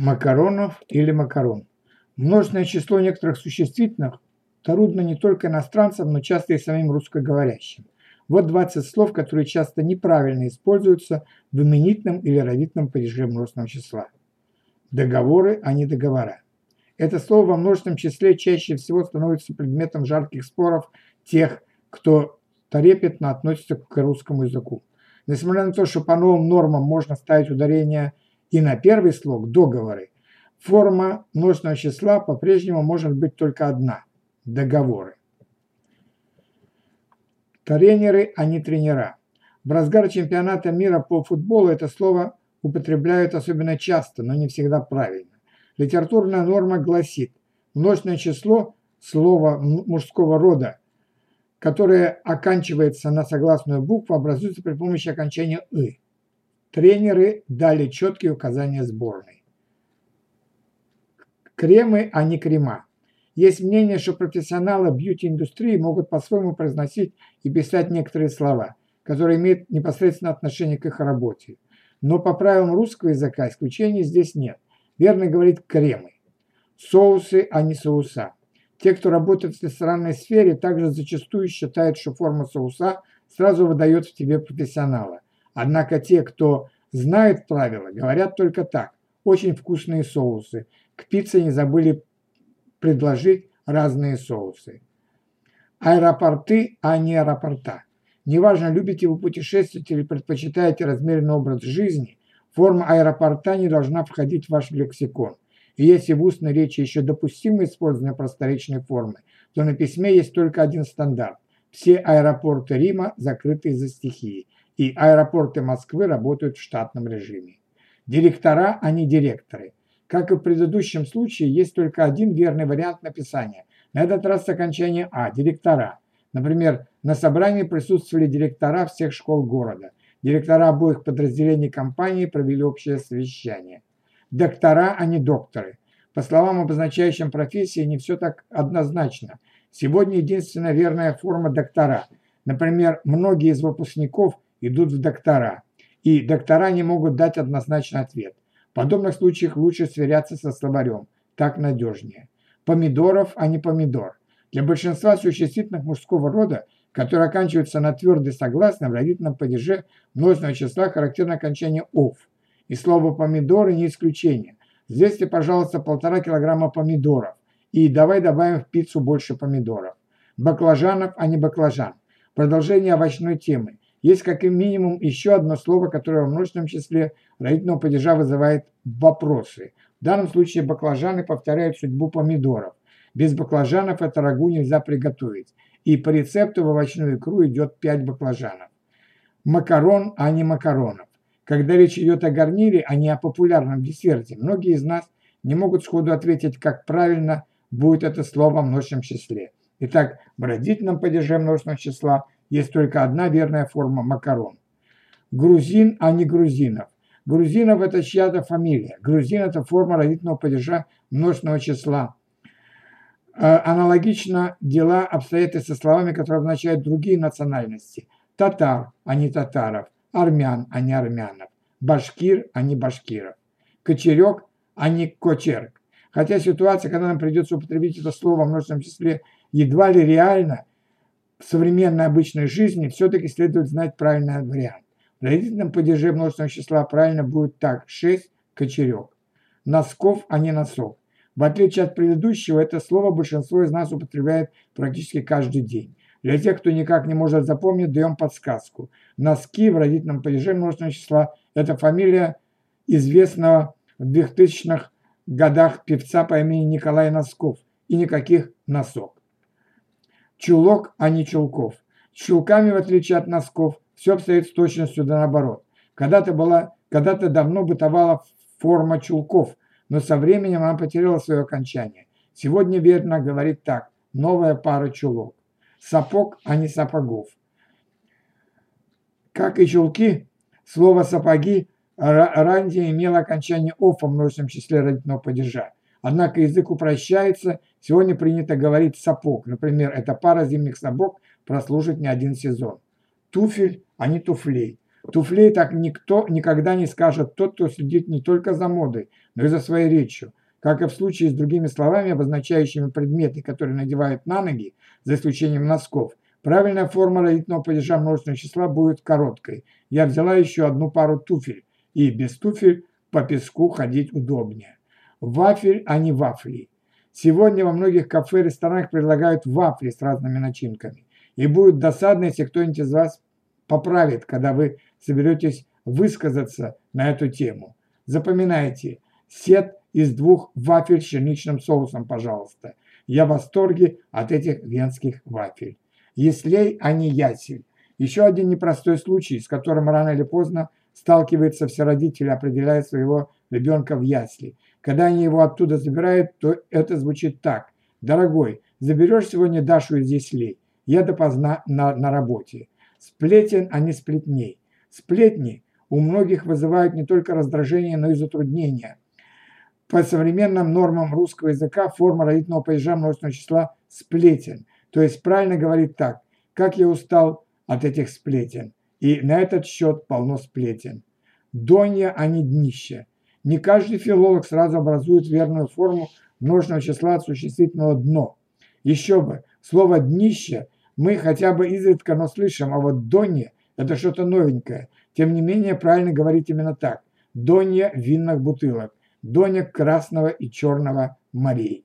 Макаронов или макарон. Множественное число некоторых существительных трудно не только иностранцам, но часто и самим русскоговорящим. Вот 20 слов, которые часто неправильно используются в именительном или родительном падеже множественного числа. Договоры, а не договора. Это слово во множественном числе чаще всего становится предметом жарких споров тех, кто трепетно относится к русскому языку. Несмотря на то, что по новым нормам можно ставить ударение и на первый слог договоры, форма множественного числа по-прежнему может быть только одна – договоры. Тренеры, а не тренера. В разгар чемпионата мира по футболу это слово употребляют особенно часто, но не всегда правильно. Литературная норма гласит, множественное число слова мужского рода, которое оканчивается на согласную букву, образуется при помощи окончания «ы». Тренеры дали четкие указания сборной. Кремы, а не крема. Есть мнение, что профессионалы бьюти-индустрии могут по-своему произносить и писать некоторые слова, которые имеют непосредственное отношение к их работе. Но по правилам русского языка исключений здесь нет. Верно говорить кремы. Соусы, а не соуса. Те, кто работает в ресторанной сфере, также зачастую считают, что форма соуса сразу выдает в тебе профессионала. Однако те, кто знает правила, говорят только так. Очень вкусные соусы. К пицце не забыли предложить разные соусы. Аэропорты, а не аэропорта. Неважно, любите вы путешествовать или предпочитаете размеренный образ жизни, форма аэропорта не должна входить в ваш лексикон. И если в устной речи еще допустимо использование просторечной формы, то на письме есть только один стандарт. Все аэропорты Рима закрыты из-за стихии и аэропорты Москвы работают в штатном режиме. Директора, а не директоры. Как и в предыдущем случае, есть только один верный вариант написания. На этот раз с окончания «а» – директора. Например, на собрании присутствовали директора всех школ города. Директора обоих подразделений компании провели общее совещание. Доктора, а не докторы. По словам, обозначающим профессии, не все так однозначно. Сегодня единственная верная форма доктора. Например, многие из выпускников – идут в доктора, и доктора не могут дать однозначный ответ. В подобных случаях лучше сверяться со словарем, так надежнее. Помидоров, а не помидор. Для большинства существительных мужского рода, которые оканчиваются на твердый согласный, в родительном падеже множественного числа характерно окончание «ов». И слово «помидоры» не исключение. Взвесьте, пожалуйста, полтора килограмма помидоров. И давай добавим в пиццу больше помидоров. Баклажанов, а не баклажан. Продолжение овощной темы. Есть как минимум еще одно слово, которое в множественном числе родительного падежа вызывает вопросы. В данном случае баклажаны повторяют судьбу помидоров. Без баклажанов это рагу нельзя приготовить. И по рецепту в овощную икру идет 5 баклажанов. Макарон, а не макаронов. Когда речь идет о гарнире, а не о популярном десерте, многие из нас не могут сходу ответить, как правильно будет это слово в множественном числе. Итак, в родительном падеже множественного числа – есть только одна верная форма макарон. Грузин, а не грузинов. Грузинов – это чья-то фамилия. Грузин – это форма родительного падежа множественного числа. Э, аналогично дела обстоят и со словами, которые обозначают другие национальности. Татар, а не татаров. Армян, а не армянов. Башкир, а не башкиров. Кочерек, а не кочерк. Хотя ситуация, когда нам придется употребить это слово в множественном числе, едва ли реально, современной обычной жизни все-таки следует знать правильный вариант. В родительном падеже множественного числа правильно будет так – 6 кочерек. Носков, а не носок. В отличие от предыдущего, это слово большинство из нас употребляет практически каждый день. Для тех, кто никак не может запомнить, даем подсказку. Носки в родительном падеже множественного числа – это фамилия известного в 2000-х годах певца по имени Николай Носков. И никаких носок чулок, а не чулков. С чулками, в отличие от носков, все обстоит с точностью да наоборот. Когда-то была, когда-то давно бытовала форма чулков, но со временем она потеряла свое окончание. Сегодня верно говорить так – новая пара чулок. Сапог, а не сапогов. Как и чулки, слово «сапоги» ранее имело окончание «офа» в множественном числе родительного падежа. Однако язык упрощается, сегодня принято говорить «сапог». Например, эта пара зимних сапог прослужит не один сезон. Туфель, а не туфлей. Туфлей так никто никогда не скажет тот, кто следит не только за модой, но и за своей речью. Как и в случае с другими словами, обозначающими предметы, которые надевают на ноги, за исключением носков, правильная форма родительного падежа множественного числа будет короткой. Я взяла еще одну пару туфель, и без туфель по песку ходить удобнее. Вафель, а не вафли. Сегодня во многих кафе и ресторанах предлагают вафли с разными начинками. И будет досадно, если кто-нибудь из вас поправит, когда вы соберетесь высказаться на эту тему. Запоминайте, сет из двух вафель с черничным соусом, пожалуйста. Я в восторге от этих венских вафель. Еслей, а не ясель. Еще один непростой случай, с которым рано или поздно сталкиваются все родители, определяя своего ребенка в ясли. Когда они его оттуда забирают, то это звучит так. «Дорогой, заберешь сегодня Дашу из яслей? Я допоздна на, на работе». Сплетен, а не сплетней. Сплетни у многих вызывают не только раздражение, но и затруднения. По современным нормам русского языка форма родительного падежа множественного числа сплетен. То есть правильно говорить так, как я устал от этих сплетен. И на этот счет полно сплетен. Донья, а не днище. Не каждый филолог сразу образует верную форму множественного числа от существительного «дно». Еще бы, слово «днище» мы хотя бы изредка, но слышим, а вот «донья» – это что-то новенькое. Тем не менее, правильно говорить именно так. Донья винных бутылок. Доня красного и черного морей.